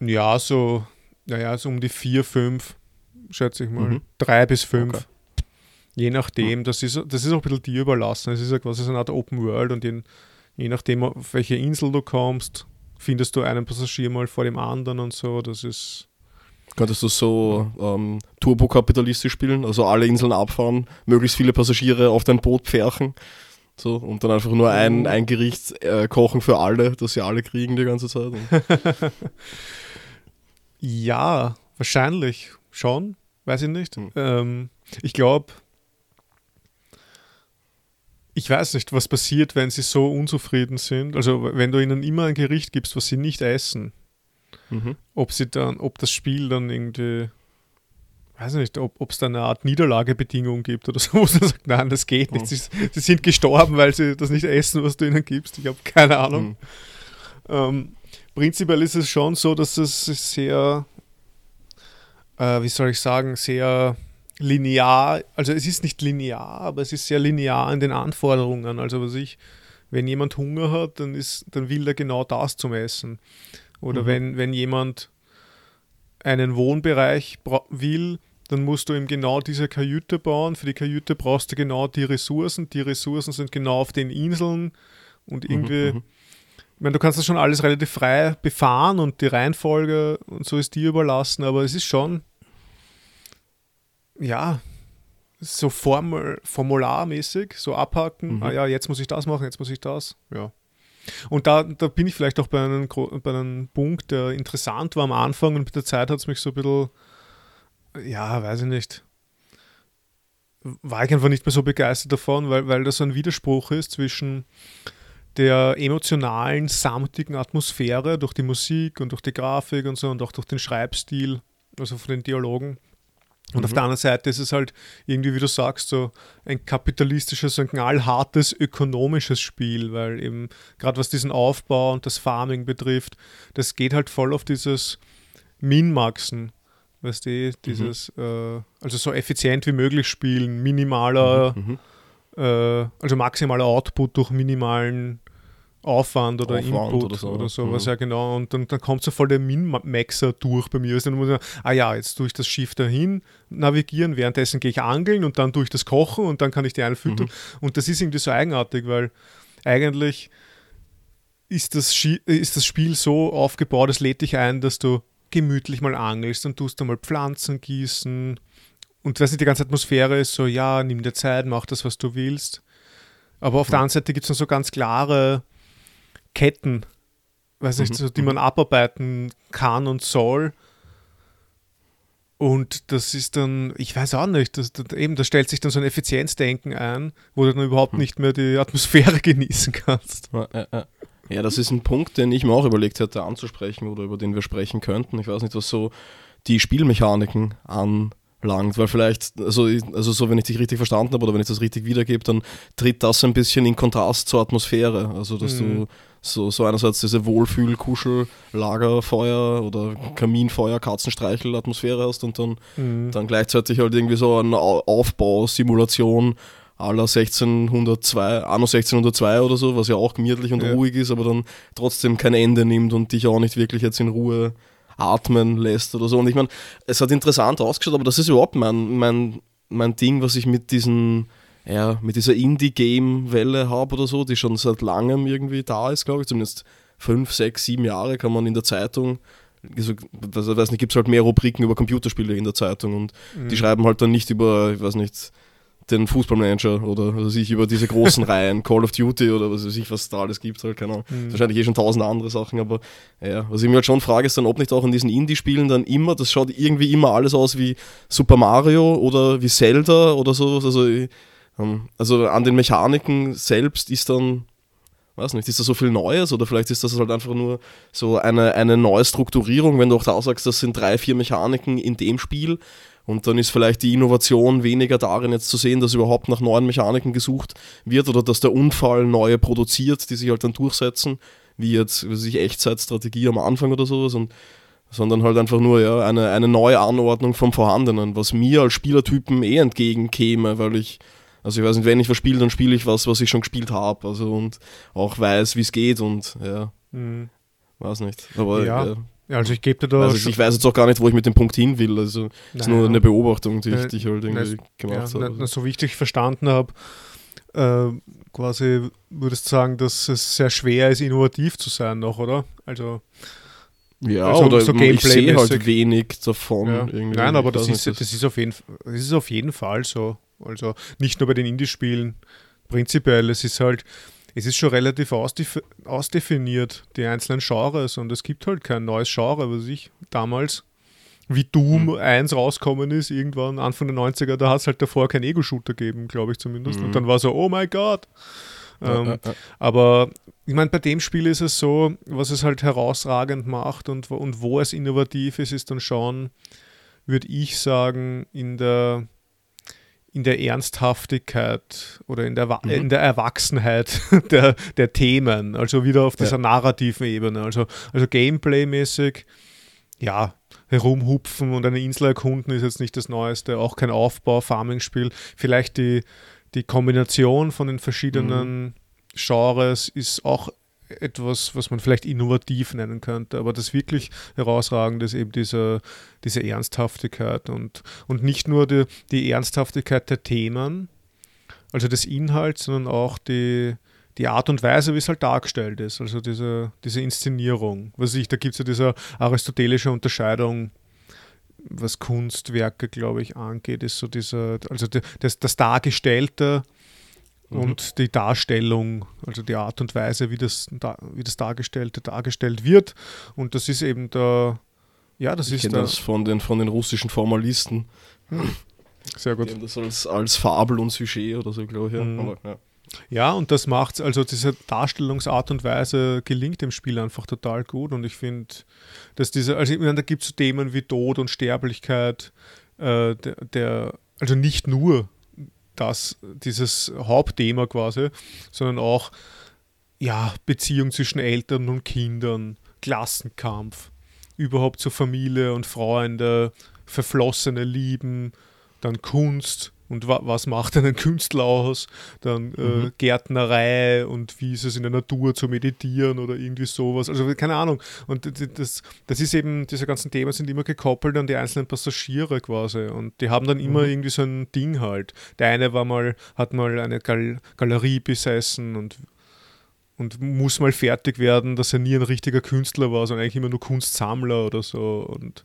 Ja, so, naja, so um die vier, fünf, schätze ich mal. Mhm. Drei bis fünf. Okay. Je nachdem, das ist, das ist auch ein bisschen dir überlassen. Es ist ja quasi so eine Art Open World und je, je nachdem, auf welche Insel du kommst, findest du einen Passagier mal vor dem anderen und so. Das ist. Könntest du so ähm, turbokapitalistisch spielen? Also alle Inseln abfahren, möglichst viele Passagiere auf dein Boot pferchen. So, und dann einfach nur ein, ein Gericht äh, kochen für alle, dass sie alle kriegen die ganze Zeit. [LAUGHS] Ja, wahrscheinlich schon. Weiß ich nicht. Hm. Ähm, ich glaube, ich weiß nicht, was passiert, wenn sie so unzufrieden sind. Also, wenn du ihnen immer ein Gericht gibst, was sie nicht essen, mhm. ob sie dann, ob das Spiel dann irgendwie, weiß nicht, ob es da eine Art Niederlagebedingung gibt oder [LAUGHS] so, wo sie sagt, nein, das geht nicht. Mhm. Sie, sie sind gestorben, weil sie das nicht essen, was du ihnen gibst. Ich habe keine Ahnung. Mhm. Ähm, prinzipiell ist es schon so, dass es sehr, äh, wie soll ich sagen, sehr linear, also es ist nicht linear, aber es ist sehr linear in den Anforderungen. Also was ich, wenn jemand Hunger hat, dann ist, dann will er genau das zum Essen. Oder Mhm. wenn, wenn jemand einen Wohnbereich will, dann musst du ihm genau diese Kajüte bauen. Für die Kajüte brauchst du genau die Ressourcen. Die Ressourcen sind genau auf den Inseln und irgendwie. Mhm. Ich meine, du kannst das schon alles relativ frei befahren und die Reihenfolge und so ist dir überlassen, aber es ist schon, ja, so Formel, formularmäßig, so abhaken, Mhm. ah ja, jetzt muss ich das machen, jetzt muss ich das, ja. Und da, da bin ich vielleicht auch bei einem, bei einem Punkt, der interessant war am Anfang und mit der Zeit hat es mich so ein bisschen, ja, weiß ich nicht, war ich einfach nicht mehr so begeistert davon, weil, weil das ein Widerspruch ist zwischen der emotionalen, samtigen Atmosphäre durch die Musik und durch die Grafik und so und auch durch den Schreibstil, also von den Dialogen. Und auf Mhm. der anderen Seite ist es halt irgendwie, wie du sagst, so ein kapitalistisches, ein knallhartes ökonomisches Spiel, weil eben gerade was diesen Aufbau und das Farming betrifft, das geht halt voll auf dieses Min-Maxen. Weißt du, dieses, äh, also so effizient wie möglich spielen, minimaler Mhm. äh, also maximaler Output durch minimalen Aufwand oder Aufwand Input oder so, oder sowas, Mhm. ja genau. Und dann, dann kommt so voll der Min-Maxer durch bei mir. Also dann muss ich, ah ja, jetzt tue ich das Schiff dahin navigieren, währenddessen gehe ich angeln und dann tue ich das Kochen und dann kann ich die eine füttern. Mhm. Und das ist irgendwie so eigenartig, weil eigentlich ist das, Schi ist das Spiel so aufgebaut, es lädt dich ein, dass du gemütlich mal angelst, dann tust du mal Pflanzen gießen und weiß nicht, die ganze Atmosphäre ist so, ja, nimm dir Zeit, mach das, was du willst. Aber auf der anderen Seite gibt es dann so ganz klare Ketten, weiß nicht, Mhm, so, die man abarbeiten kann und soll. Und das ist dann, ich weiß auch nicht, das, das, eben, da stellt sich dann so ein Effizienzdenken ein, wo du dann überhaupt hm. nicht mehr die Atmosphäre [LAUGHS] genießen kannst. Ja, das ist ein Punkt, den ich mir auch überlegt hätte anzusprechen oder über den wir sprechen könnten. Ich weiß nicht, was so die Spielmechaniken anlangt, weil vielleicht, also, also so, wenn ich dich richtig verstanden habe oder wenn ich das richtig wiedergebe, dann tritt das ein bisschen in Kontrast zur Atmosphäre. Also, dass mhm. du so, so einerseits diese Wohlfühl-Kuschel, Lagerfeuer oder Kaminfeuer, Katzenstreichel-Atmosphäre hast und dann, mhm. dann gleichzeitig halt irgendwie so eine Aufbausimulation aller 1602, anno 1602 oder so, was ja auch gemütlich und ja. ruhig ist, aber dann trotzdem kein Ende nimmt und dich auch nicht wirklich jetzt in Ruhe atmen lässt oder so. Und ich meine, es hat interessant ausgeschaut, aber das ist überhaupt mein, mein, mein Ding, was ich mit diesen ja, mit dieser Indie-Game-Welle habe oder so, die schon seit langem irgendwie da ist, glaube ich, zumindest fünf, sechs, sieben Jahre kann man in der Zeitung, also, weiß nicht, gibt es halt mehr Rubriken über Computerspiele in der Zeitung und mhm. die schreiben halt dann nicht über, ich weiß nicht, den Fußballmanager oder also sich über diese großen [LAUGHS] Reihen, Call of Duty oder was weiß ich, was da alles gibt, halt, keine Ahnung. Mhm. Wahrscheinlich eh schon tausend andere Sachen, aber ja, was ich mir halt schon frage, ist dann, ob nicht auch in diesen Indie-Spielen dann immer, das schaut irgendwie immer alles aus wie Super Mario oder wie Zelda oder sowas, also ähm, also an den Mechaniken selbst ist dann, weiß nicht, ist da so viel Neues oder vielleicht ist das halt einfach nur so eine, eine neue Strukturierung, wenn du auch da sagst, das sind drei, vier Mechaniken in dem Spiel und dann ist vielleicht die Innovation weniger darin jetzt zu sehen, dass überhaupt nach neuen Mechaniken gesucht wird oder dass der Unfall neue produziert, die sich halt dann durchsetzen, wie jetzt was ich, Echtzeitstrategie am Anfang oder sowas und sondern halt einfach nur ja, eine, eine neue Anordnung vom Vorhandenen, was mir als Spielertypen eh entgegenkäme, weil ich also ich weiß nicht, wenn ich was spiele, dann spiele ich was, was ich schon gespielt habe. Also und auch weiß, wie es geht und ja. Mhm. Weiß nicht. Aber ja. ja. Also ich gebe dir da. Also ich weiß jetzt auch gar nicht, wo ich mit dem Punkt hin will. Also es ist nur eine Beobachtung, die ich, die ich halt irgendwie na, gemacht ja, habe. Na, so wie ich dich verstanden habe, äh, quasi würdest du sagen, dass es sehr schwer ist, innovativ zu sein noch, oder? Also ja, also oder so ich sehe halt wenig davon. Ja. Nein, aber das ist, das ist, auf jeden, das ist auf jeden Fall so. Also nicht nur bei den Indie-Spielen, prinzipiell, es ist halt, es ist schon relativ ausdefiniert, die einzelnen Genres und es gibt halt kein neues Genre, was ich damals, wie Doom mhm. 1 rauskommen ist, irgendwann Anfang der 90er, da hat es halt davor keinen Ego-Shooter gegeben, glaube ich zumindest. Mhm. Und dann war so, oh mein Gott. Ähm, ja, ja. Aber ich meine, bei dem Spiel ist es so, was es halt herausragend macht und, und wo es innovativ ist, ist dann schon, würde ich sagen, in der in der Ernsthaftigkeit oder in der, mhm. in der Erwachsenheit [LAUGHS] der, der Themen, also wieder auf dieser ja. narrativen Ebene. Also, also Gameplay-mäßig, ja, herumhupfen und eine Insel erkunden ist jetzt nicht das Neueste, auch kein Aufbau-Farming-Spiel. Vielleicht die, die Kombination von den verschiedenen mhm. Genres ist auch etwas, was man vielleicht innovativ nennen könnte, aber das wirklich herausragende ist eben diese, diese Ernsthaftigkeit und, und nicht nur die, die Ernsthaftigkeit der Themen, also des Inhalts, sondern auch die, die Art und Weise, wie es halt dargestellt ist, also diese, diese Inszenierung. Was ich, da gibt es ja diese aristotelische Unterscheidung, was Kunstwerke, glaube ich, angeht, ist so diese, also das, das Dargestellte. Und die Darstellung, also die Art und Weise, wie das, wie das Dargestellte dargestellt wird. Und das ist eben der, ja, das ich ist das von den, von den russischen Formalisten. Hm. Sehr gut. Die das als, als Fabel und Sujet oder so, glaube ich. Ja. Mhm. Aber, ja. Ja, und das macht also diese Darstellungsart und Weise gelingt dem Spiel einfach total gut. Und ich finde, dass diese, also ich meine, da gibt es so Themen wie Tod und Sterblichkeit, äh, der, der, also nicht nur das, dieses Hauptthema quasi, sondern auch ja, Beziehung zwischen Eltern und Kindern, Klassenkampf, überhaupt zur Familie und Freunde, verflossene Lieben, dann Kunst, und wa was macht einen Künstler aus? Dann äh, mhm. Gärtnerei und wie ist es in der Natur zu meditieren oder irgendwie sowas. Also keine Ahnung. Und das, das ist eben, diese ganzen Themen sind immer gekoppelt an die einzelnen Passagiere quasi. Und die haben dann immer mhm. irgendwie so ein Ding halt. Der eine war mal, hat mal eine Gal Galerie besessen und und muss mal fertig werden, dass er nie ein richtiger Künstler war, sondern eigentlich immer nur Kunstsammler oder so. Und,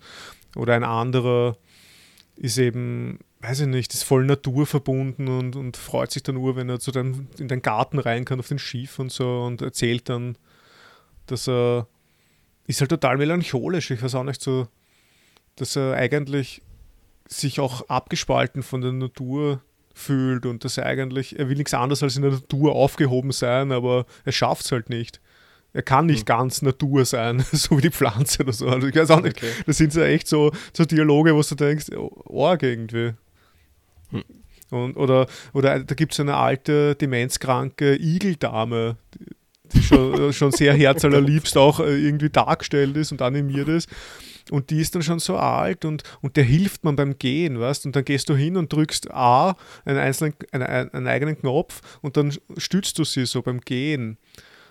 oder ein anderer ist eben weiß ich nicht, ist voll naturverbunden und, und freut sich dann nur, wenn er zu dein, in den Garten rein kann auf den Schiff und so und erzählt dann, dass er ist halt total melancholisch. Ich weiß auch nicht so, dass er eigentlich sich auch abgespalten von der Natur fühlt und dass er eigentlich, er will nichts anderes als in der Natur aufgehoben sein, aber er schafft es halt nicht. Er kann nicht hm. ganz Natur sein, [LAUGHS] so wie die Pflanze oder so. Also ich weiß auch nicht, okay. das sind so echt so, so Dialoge, wo du denkst, Org irgendwie. Hm. Und, oder, oder da gibt es eine alte, demenzkranke Igeldame, die schon, [LAUGHS] schon sehr herzallerliebst auch äh, irgendwie dargestellt ist und animiert ist. Und die ist dann schon so alt und, und der hilft man beim Gehen, weißt Und dann gehst du hin und drückst A, einen, einzelnen, einen, einen eigenen Knopf und dann stützt du sie so beim Gehen.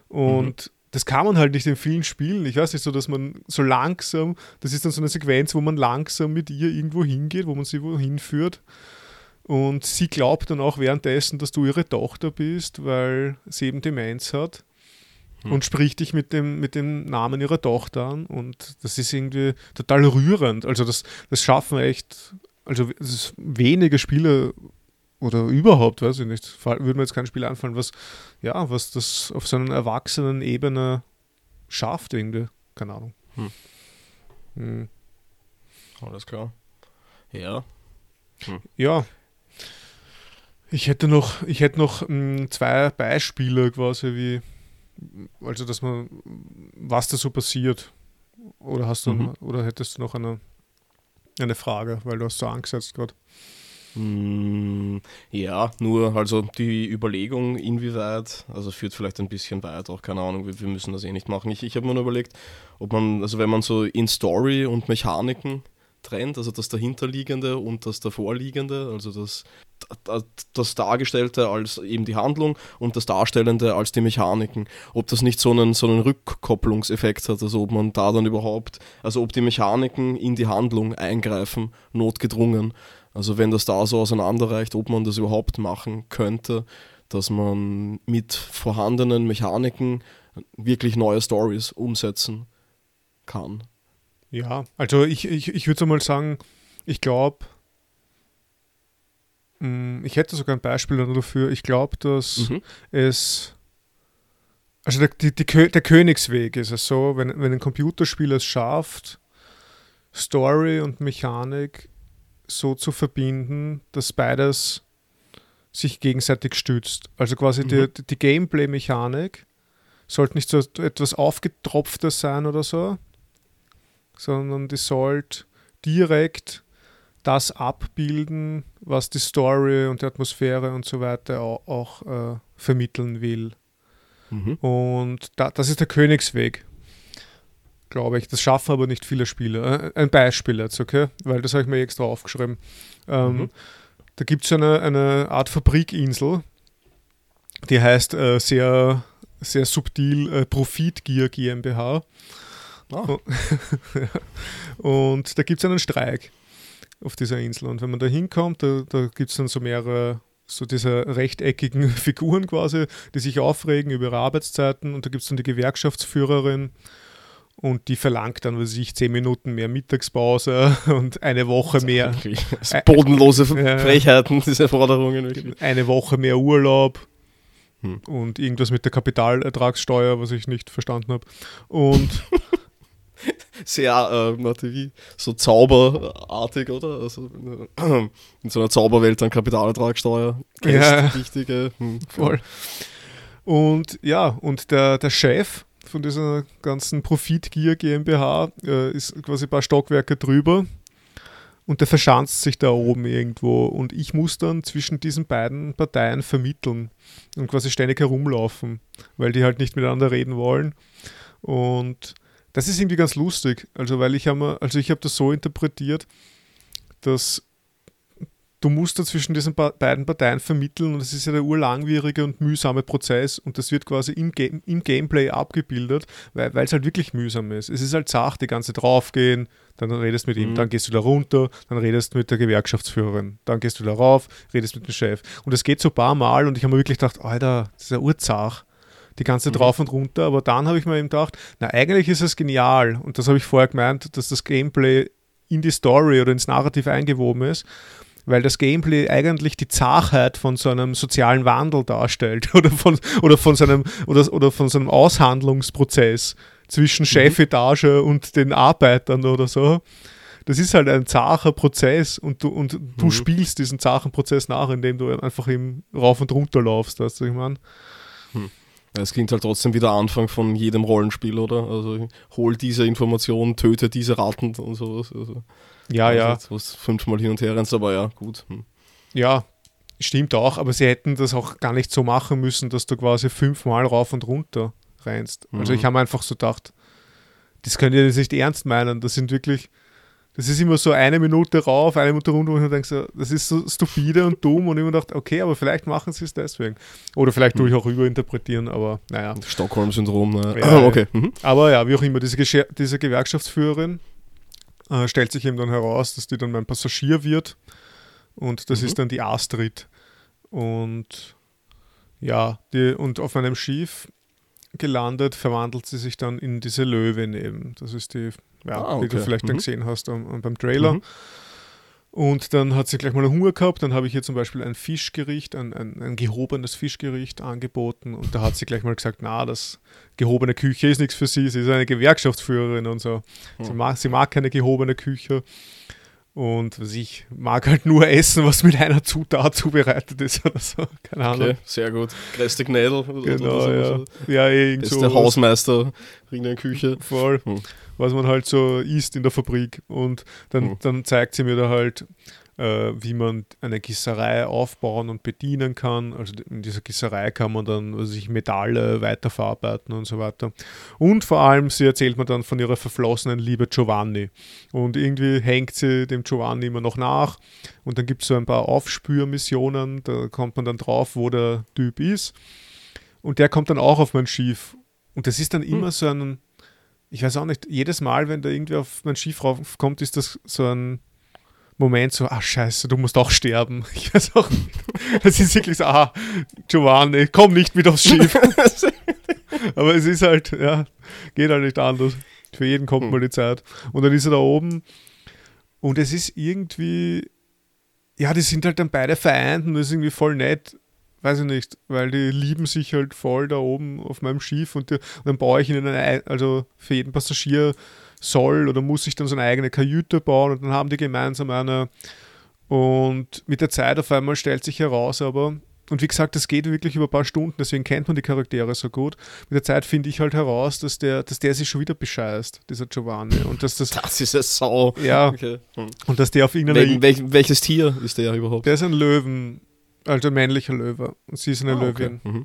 Und mhm. Das kann man halt nicht in vielen Spielen. Ich weiß nicht so, dass man so langsam, das ist dann so eine Sequenz, wo man langsam mit ihr irgendwo hingeht, wo man sie wohin führt. Und sie glaubt dann auch währenddessen, dass du ihre Tochter bist, weil sie eben Demenz hat hm. und spricht dich mit dem, mit dem Namen ihrer Tochter an. Und das ist irgendwie total rührend. Also das, das schaffen echt, also wenige Spiele oder überhaupt, weiß ich nicht, würde mir jetzt kein Spiel anfallen, was, ja, was das auf so einer erwachsenen Ebene schafft, irgendwie. Keine Ahnung. Hm. Hm. Alles klar. Ja. Hm. Ja. Ich hätte noch, ich hätte noch mh, hm, zwei Beispiele quasi, wie, also dass man, was da so passiert. Oder hast du, mhm. oder hättest du noch eine, eine Frage, weil du hast so angesetzt gerade. Mm, ja, nur also die Überlegung, inwieweit, also führt vielleicht ein bisschen weit, auch keine Ahnung, wir, wir müssen das eh nicht machen. Ich, ich habe mir nur überlegt, ob man, also wenn man so in Story und Mechaniken trennt, also das dahinterliegende und das davorliegende, also das, das Dargestellte als eben die Handlung und das Darstellende als die Mechaniken. Ob das nicht so einen, so einen Rückkopplungseffekt hat, also ob man da dann überhaupt, also ob die Mechaniken in die Handlung eingreifen, notgedrungen. Also wenn das da so auseinanderreicht, ob man das überhaupt machen könnte, dass man mit vorhandenen Mechaniken wirklich neue Stories umsetzen kann. Ja, also ich, ich, ich würde mal sagen, ich glaube, mm, ich hätte sogar ein Beispiel dafür. Ich glaube, dass mhm. es. Also der, die, die, der Königsweg ist es so, wenn, wenn ein Computerspiel es schafft, Story und Mechanik so zu verbinden, dass beides sich gegenseitig stützt. Also quasi mhm. die, die Gameplay-Mechanik sollte nicht so etwas aufgetropfter sein oder so, sondern die sollte direkt das abbilden, was die Story und die Atmosphäre und so weiter auch, auch äh, vermitteln will. Mhm. Und da, das ist der Königsweg, glaube ich. Das schaffen aber nicht viele Spieler. Äh, ein Beispiel jetzt, okay? Weil das habe ich mir extra aufgeschrieben. Ähm, mhm. Da gibt es eine, eine Art Fabrikinsel, die heißt äh, sehr, sehr subtil äh, Profitgier GmbH. Oh. [LAUGHS] und da gibt es einen Streik auf dieser Insel. Und wenn man da hinkommt, da, da gibt es dann so mehrere so diese rechteckigen [LAUGHS] Figuren quasi, die sich aufregen über ihre Arbeitszeiten. Und da gibt es dann die Gewerkschaftsführerin und die verlangt dann, was ich, zehn Minuten mehr Mittagspause [LAUGHS] und eine Woche mehr. [LAUGHS] bodenlose Frechheiten, diese Forderungen. Wirklich. Eine Woche mehr Urlaub hm. und irgendwas mit der Kapitalertragssteuer, was ich nicht verstanden habe. Und [LAUGHS] sehr, äh, wie, so zauberartig, oder? Also [CLEARS THROAT] in so einer Zauberwelt dann Kapitalertragssteuer. Ja, wichtige. Hm, voll. Und ja, und der, der Chef von dieser ganzen Profitgier GmbH äh, ist quasi ein paar Stockwerke drüber und der verschanzt sich da oben irgendwo und ich muss dann zwischen diesen beiden Parteien vermitteln und quasi ständig herumlaufen, weil die halt nicht miteinander reden wollen und das ist irgendwie ganz lustig. Also, weil ich habe also ich habe das so interpretiert, dass du musst da zwischen diesen beiden Parteien vermitteln und es ist ja der urlangwierige und mühsame Prozess und das wird quasi im, Game, im Gameplay abgebildet, weil es halt wirklich mühsam ist. Es ist halt zart, die ganze draufgehen, dann redest mit ihm, mhm. dann gehst du da runter, dann redest mit der Gewerkschaftsführerin, dann gehst du da rauf, redest mit dem Chef. Und das geht so ein paar Mal und ich habe mir wirklich gedacht, Alter, das ist ja urzach die ganze mhm. drauf und runter. Aber dann habe ich mir eben gedacht, na, eigentlich ist es genial. Und das habe ich vorher gemeint, dass das Gameplay in die Story oder ins Narrativ eingewoben ist, weil das Gameplay eigentlich die Zachheit von so einem sozialen Wandel darstellt [LAUGHS] oder von, oder von, seinem, oder, oder von so einem Aushandlungsprozess zwischen mhm. Chefetage und den Arbeitern oder so das ist halt ein zacher Prozess und du, und du Mhm. spielst diesen zachen Prozess nach, indem du einfach im rauf und runter laufst, weißt du, ich meine? Ja, Es klingt halt trotzdem wie der Anfang von jedem Rollenspiel, oder? Also hol diese Information, töte diese Ratten und sowas. Also, Ja, ja, Also, wo es fünfmal hin und her rennst, aber ja, gut. Hm. ja, stimmt auch, aber sie hätten das auch gar nicht so machen müssen, dass du quasi fünfmal rauf und runter rennst. Also Mhm. ich habe einfach so gedacht, das könnt ihr jetzt nicht ernst meinen, das sind wirklich, das ist immer so eine Minute rauf, eine Minute runter und du denkst, so, das ist so stupide und dumm und ich mir gedacht, okay, aber vielleicht machen sie es deswegen. Oder vielleicht tue ich auch überinterpretieren, aber naja. Stockholm-Syndrom, ne? Ja, ja. [LAUGHS] okay. Mhm. Aber ja, wie auch immer, diese, Gesche diese Gewerkschaftsführerin äh, stellt sich eben dann heraus, dass die dann mein Passagier wird. Und das Mhm. ist dann die Astrid. Und ja, die, und auf meinem Schiff gelandet, verwandelt sie sich dann in diese Löwin eben. Das ist die, ja, Ah, die du okay. vielleicht dann Mhm. gesehen hast am, beim Trailer. Mhm. Und dann hat sie gleich mal Hunger gehabt. Dann habe ich ihr zum Beispiel ein Fischgericht, ein, ein, ein gehobenes Fischgericht angeboten. Und da hat sie gleich mal gesagt, na, das gehobene Küche ist nichts für sie. Sie ist eine Gewerkschaftsführerin und so. Sie, Hm. mag, sie mag keine gehobene Küche. Und ich mag halt nur essen, was mit einer Zutat zubereitet ist oder so. [LAUGHS] Keine Ahnung. Okay, sehr gut. Krestig Nädel. Oder, Genau, oder ja. so. Ja, irgend Das so ist der Hausmeister in der Küche. Voll. Hm. Was man halt so isst in der Fabrik. Und dann, Hm. dann zeigt sie mir da halt, äh, wie man eine Gießerei aufbauen und bedienen kann. Also in dieser Gießerei kann man dann was weiß ich, Metalle weiterverarbeiten und so weiter. Und vor allem, sie erzählt mir dann von ihrer verflossenen Liebe Giovanni. Und irgendwie hängt sie dem Giovanni immer noch nach. Und dann gibt es so ein paar Aufspürmissionen. Da kommt man dann drauf, wo der Typ ist. Und der kommt dann auch auf mein Schiff. Und das ist dann immer so ein, ich weiß auch nicht, jedes Mal, wenn da irgendwie auf mein Schiff raufkommt, ist das so ein Moment so, ah scheiße, du musst auch sterben. [LAUGHS] Ich weiß auch nicht. Das ist wirklich so, ah, Giovanni, komm nicht mit aufs Schiff. [LAUGHS] Aber es ist halt, ja, geht halt nicht anders. Für jeden kommt Hm. mal die Zeit. Und dann ist er da oben und es ist irgendwie, ja, die sind halt dann beide vereint und das ist irgendwie voll nett. Weiß ich nicht, weil die lieben sich halt voll da oben auf meinem Schiff und, die, und dann baue ich ihnen eine, ei- also für jeden Passagier soll oder muss ich dann so eine eigene Kajüte bauen und dann haben die gemeinsam eine. Und mit der Zeit auf einmal stellt sich heraus, aber, und wie gesagt, das geht wirklich über ein paar Stunden, deswegen kennt man die Charaktere so gut. Mit der Zeit finde ich halt heraus, dass der, dass der sich schon wieder bescheißt, dieser Giovanni. Und dass das, [LAUGHS] Das ist eine Sau. ja, Okay. Hm. und dass der auf irgendeiner Wel welch, welches Tier ist der überhaupt? der ist ein Löwen, also ein männlicher Löwe. Und sie ist eine Ah, Löwin. okay. Mhm.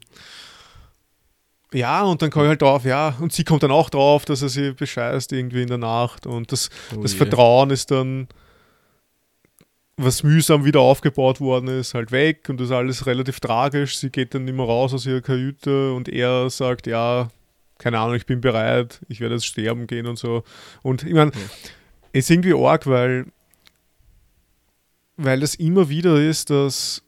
Ja, und dann komme ich halt drauf, ja. Und sie kommt dann auch drauf, dass er sie bescheißt irgendwie in der Nacht. Und das, Oh das je. Vertrauen ist dann, was mühsam wieder aufgebaut worden ist, halt weg. Und das ist alles relativ tragisch. Sie geht dann mehr raus aus ihrer Kajüte und er sagt, ja, keine Ahnung, ich bin bereit, ich werde jetzt sterben gehen und so. Und ich meine, Ja. ist irgendwie arg, weil, weil das immer wieder ist, dass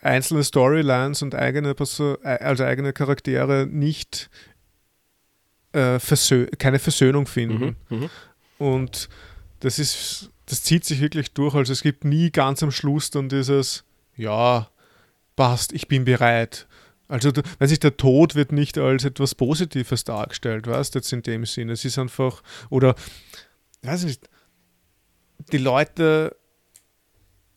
einzelne Storylines und eigene, Perso also eigene Charaktere nicht äh, versö keine Versöhnung finden. Mhm. Mhm. Und das ist, das zieht sich wirklich durch. Also es gibt nie ganz am Schluss dann dieses, ja, passt, ich bin bereit. Also, du- weiß ich, der Tod wird nicht als etwas Positives dargestellt, weißt du, jetzt in dem Sinn. Es ist einfach, oder, weiß ich nicht, die Leute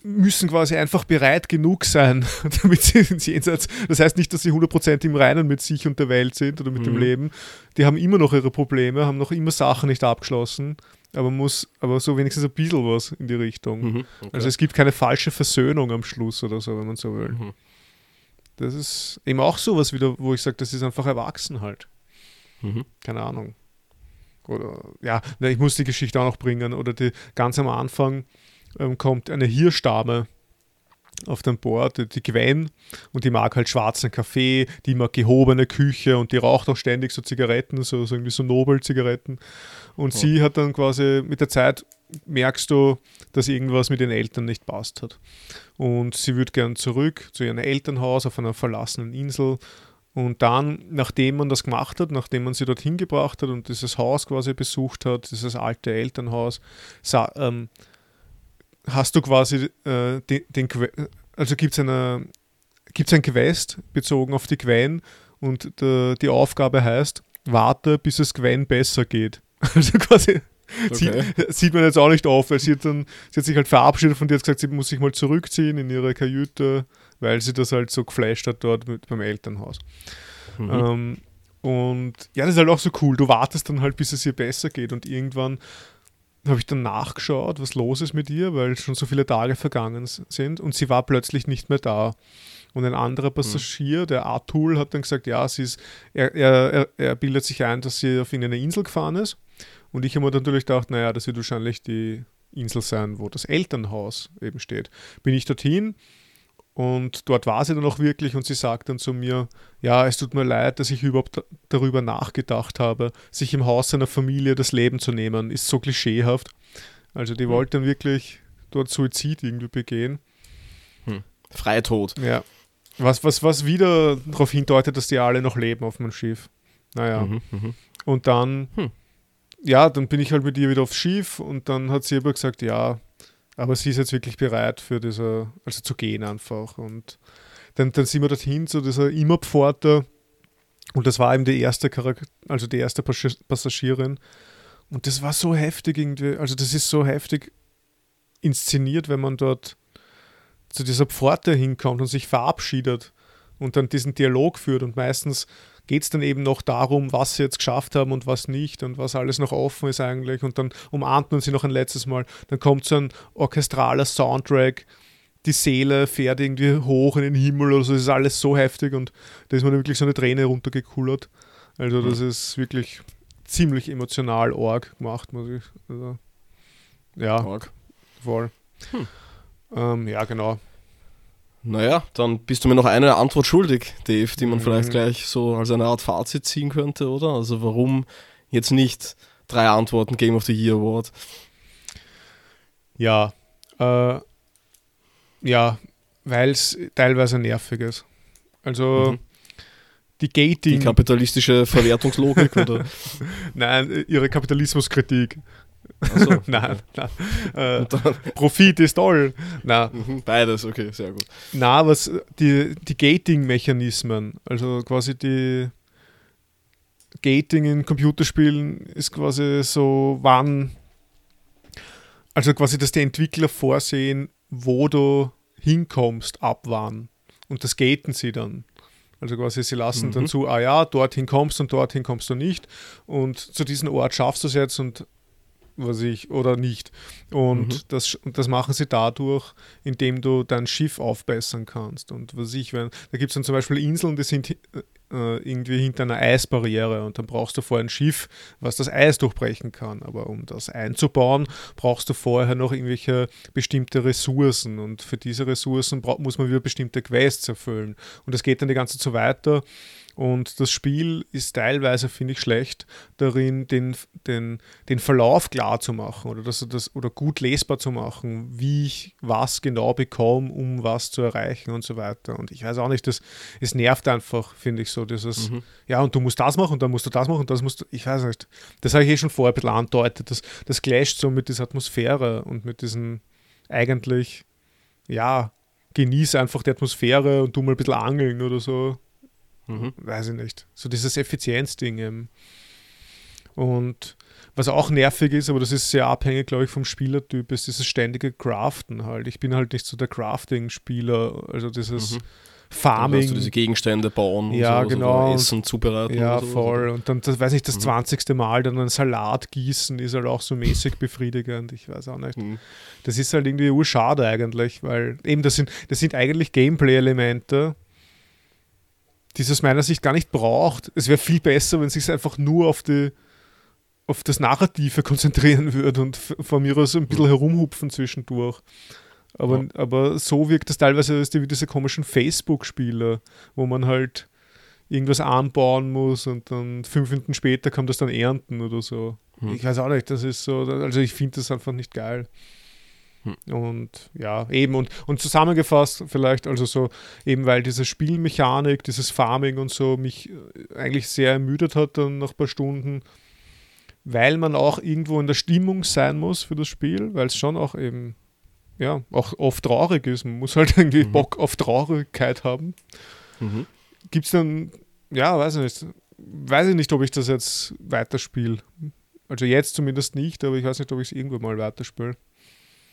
müssen quasi einfach bereit genug sein, [LAUGHS] damit sie ins Jenseits. Das heißt nicht, dass sie 100% im Reinen mit sich und der Welt sind oder mit dem Mhm. Leben. Die haben immer noch ihre Probleme, haben noch immer Sachen nicht abgeschlossen, aber muss, aber so wenigstens ein bisschen was in die Richtung. Mhm. Okay. Also es gibt keine falsche Versöhnung am Schluss oder so, wenn man so will. Mhm. Das ist eben auch sowas wieder, wo ich sage, das ist einfach erwachsen halt. Mhm. Keine Ahnung. Oder ja, ich muss die Geschichte auch noch bringen. Oder die ganz am Anfang ähm, kommt eine Hirschdame auf dem Board, die, Gwen, und die mag halt schwarzen Kaffee, die mag gehobene Küche und die raucht auch ständig so Zigaretten, so, so irgendwie so Nobel-Zigaretten. Und Ja. sie hat dann quasi mit der Zeit merkst du, dass irgendwas mit den Eltern nicht passt hat. Und sie würde gern zurück zu ihrem Elternhaus auf einer verlassenen Insel. Und dann, nachdem man das gemacht hat, nachdem man sie dorthin gebracht hat und dieses Haus quasi besucht hat, dieses alte Elternhaus, ähm, hast du quasi äh, den, den also gibt es eine gibt's ein Quest bezogen auf die Gwen und der, die Aufgabe heißt, warte, bis es Gwen besser geht. [LAUGHS] Also quasi Okay. Sie, sieht man jetzt auch nicht auf, weil sie hat dann, sie hat sich halt verabschiedet von dir, hat gesagt, sie muss sich mal zurückziehen in ihre Kajüte, weil sie das halt so geflasht hat dort mit, beim Elternhaus. Mhm. Ähm, und ja, das ist halt auch so cool. Du wartest dann halt, bis es ihr besser geht und irgendwann habe ich dann nachgeschaut, was los ist mit ihr, weil schon so viele Tage vergangen sind und sie war plötzlich nicht mehr da. Und ein anderer Passagier, der Atul, hat dann gesagt, ja, sie ist, er, er, er bildet sich ein, dass sie auf irgendeine Insel gefahren ist. Und ich habe mir natürlich gedacht, naja, das wird wahrscheinlich die Insel sein, wo das Elternhaus eben steht. Bin ich dorthin und dort war sie dann auch wirklich und sie sagt dann zu mir, ja, es tut mir leid, dass ich überhaupt darüber nachgedacht habe, sich im Haus seiner Familie das Leben zu nehmen, ist so klischeehaft. Also die hm. wollte dann wirklich dort Suizid irgendwie begehen. Hm. Freitod. Ja. Was, was, was wieder darauf hindeutet, dass die alle noch leben auf meinem Schiff. Naja. Mhm, mh. Und dann, hm. ja, dann bin ich halt mit ihr wieder aufs Schiff und dann hat sie aber gesagt, ja, aber sie ist jetzt wirklich bereit für diese, also zu gehen einfach. Und dann, dann sind wir dorthin zu dieser Immerpforte und das war eben die erste Charakter, also die erste Passagierin. Und das war so heftig irgendwie, also das ist so heftig inszeniert, wenn man dort zu dieser Pforte hinkommt und sich verabschiedet und dann diesen Dialog führt. Und meistens geht es dann eben noch darum, was sie jetzt geschafft haben und was nicht und was alles noch offen ist eigentlich. Und dann umarmt man sie noch ein letztes Mal. Dann kommt so ein orchestraler Soundtrack. Die Seele fährt irgendwie hoch in den Himmel oder so. Das ist alles so heftig und da ist man wirklich so eine Träne runtergekullert. Also, das mhm. ist wirklich ziemlich emotional arg gemacht, muss ich. Also, ja, arg. voll. Hm. Ähm, ja, genau. Naja, dann bist du mir noch eine Antwort schuldig, Dave, die man mhm. vielleicht gleich so als eine Art Fazit ziehen könnte, oder? Also warum jetzt nicht drei Antworten Game of the Year Award? Ja, äh, ja, weil es teilweise nervig ist. Also mhm. die Gating. Die kapitalistische Verwertungslogik, oder? [LAUGHS] Nein, ihre Kapitalismuskritik. So, [LAUGHS] nein, nein. Äh, [LAUGHS] Profit ist toll. Nein. Mhm, beides, okay, sehr gut. Na, was die, die Gating-Mechanismen, also quasi die Gating in Computerspielen ist quasi so, wann, also quasi, dass die Entwickler vorsehen, wo du hinkommst, ab wann. Und das gaten sie dann. Also quasi, sie lassen mhm. dann zu, ah ja, dorthin kommst und dorthin kommst du nicht. Und zu diesem Ort schaffst du es jetzt und was ich, oder nicht. Und mhm. das, das machen sie dadurch, indem du dein Schiff aufbessern kannst. Und was ich, wenn, da gibt es dann zum Beispiel Inseln, die sind äh, irgendwie hinter einer Eisbarriere und dann brauchst du vorher ein Schiff, was das Eis durchbrechen kann. Aber um das einzubauen, brauchst du vorher noch irgendwelche bestimmte Ressourcen und für diese Ressourcen muss man wieder bestimmte Quests erfüllen. Und das geht dann die ganze Zeit so weiter und das Spiel ist teilweise, finde ich, schlecht darin, den, den, den Verlauf klar zu machen oder, das, das, oder gut lesbar zu machen, wie ich was genau bekomme, um was zu erreichen und so weiter. Und ich weiß auch nicht, das, es nervt einfach, finde ich so, dieses, mhm. ja, und du musst das machen und dann musst du das machen und das musst du, ich weiß nicht. Das habe ich eh schon vorher ein bisschen andeutet. Das, das clasht so mit dieser Atmosphäre und mit diesen eigentlich, ja, genieße einfach die Atmosphäre und du mal ein bisschen angeln oder so. Mhm. Weiß ich nicht. So dieses Effizienzding. Ähm. Und was auch nervig ist, aber das ist sehr abhängig, glaube ich, vom Spielertyp, ist dieses ständige Craften halt. Ich bin halt nicht so der Crafting-Spieler, also dieses mhm. Farming. Also diese Gegenstände bauen, ja, so, genau. So Essen zubereiten. Ja, so, voll. Und dann, das weiß ich, das mhm. 20. Mal dann ein Salat gießen ist halt auch so mäßig befriedigend. Ich weiß auch nicht. Mhm. Das ist halt irgendwie urschade eigentlich, weil eben das sind, das sind eigentlich Gameplay-Elemente, die es aus meiner Sicht gar nicht braucht. Es wäre viel besser, wenn es sich einfach nur auf die auf das Narrative [LAUGHS] konzentrieren würde und von mir aus ein bisschen herumhupfen zwischendurch. Aber, ja. aber so wirkt das teilweise wie diese komischen Facebook-Spiele, wo man halt irgendwas anbauen muss und dann fünf Minuten später kann das dann ernten oder so. Hm. Ich weiß auch nicht, das ist so, also ich finde das einfach nicht geil. Hm. Und ja, eben und, und zusammengefasst vielleicht, also so, eben weil diese Spielmechanik, dieses Farming und so mich äh, eigentlich sehr ermüdet hat dann nach ein paar Stunden, weil man auch irgendwo in der Stimmung sein muss für das Spiel, weil es schon auch eben, ja, auch oft traurig ist. Man muss halt [LAUGHS] irgendwie mhm. Bock auf Traurigkeit haben. Mhm. Gibt es dann, ja, weiß ich nicht, weiß ich nicht, ob ich das jetzt weiterspiele. Also jetzt zumindest nicht, aber ich weiß nicht, ob ich es irgendwann mal weiterspiele.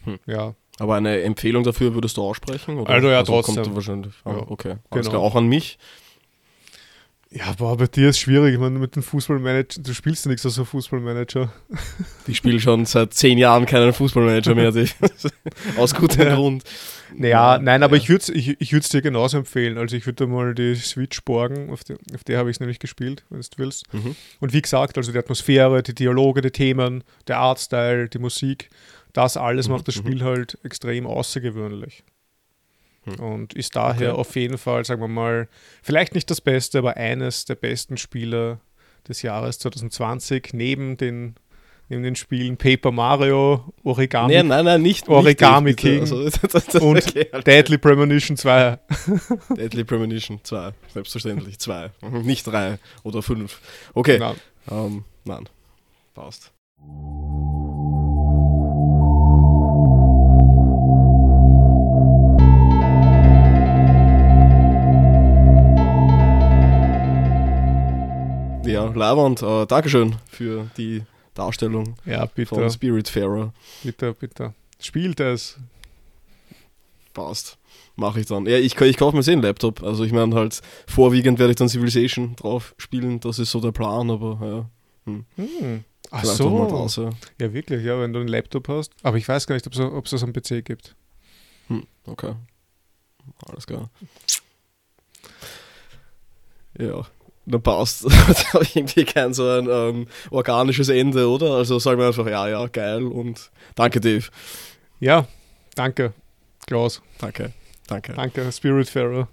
Hm. Ja. Aber eine Empfehlung dafür würdest du aussprechen? Oder? Also ja, trotzdem. Kommt wahrscheinlich. Ah, Ja, okay. Alles genau. klar. Auch an mich. Ja, boah, bei dir ist schwierig. Ich meine, mit dem Fußballmanager, du spielst ja nichts außer Fußballmanager. Ich spiele schon seit zehn Jahren keinen Fußballmanager mehr. [LAUGHS] Aus gutem Ja. Grund. Naja, nein, aber ja. ich würde es ich, ich würd's dir genauso empfehlen. Also ich würde mal die Switch borgen, auf, die, auf der habe ich es nämlich gespielt, wenn du willst. Mhm. Und wie gesagt, also die Atmosphäre, die Dialoge, die Themen, der Artstyle, die Musik, das alles Mhm, macht das mhm. Spiel halt extrem außergewöhnlich. Hm. Und ist daher Okay. auf jeden Fall, sagen wir mal, vielleicht nicht das Beste, aber eines der besten Spiele des Jahres 2020, neben den, neben den Spielen Paper Mario, Origami Nee, nein, nein, nicht. Origami nicht. King Also, [LAUGHS] das, das, und Deadly Premonition 2. [LAUGHS] Deadly Premonition 2. Selbstverständlich. 2. [LAUGHS] Nicht 3 oder 5. Okay. Na, Ähm, nein. Passt. Ja, Leibwand, äh, Dankeschön für die Darstellung ja, bitte, von Spiritfarer. bitte, bitte. Spielt es. Passt. Mache ich dann. Ja, ich, ich kaufe mir eh einen Laptop. Also ich meine halt, vorwiegend werde ich dann Civilization drauf spielen. Das ist so der Plan, aber ja. Hm. Ach vielleicht auch mal so. das, ja. Ja, wirklich, ja, wenn du einen Laptop hast. Aber ich weiß gar nicht, ob es das am PC gibt. Hm, okay. Alles klar. Ja, dann passt. [LAUGHS] ich irgendwie kein so ein ähm, organisches Ende, oder? Also sagen wir einfach, ja, ja, geil und danke, Dave. Ja, danke, Klaus. Danke, danke. Danke, Spiritfarer.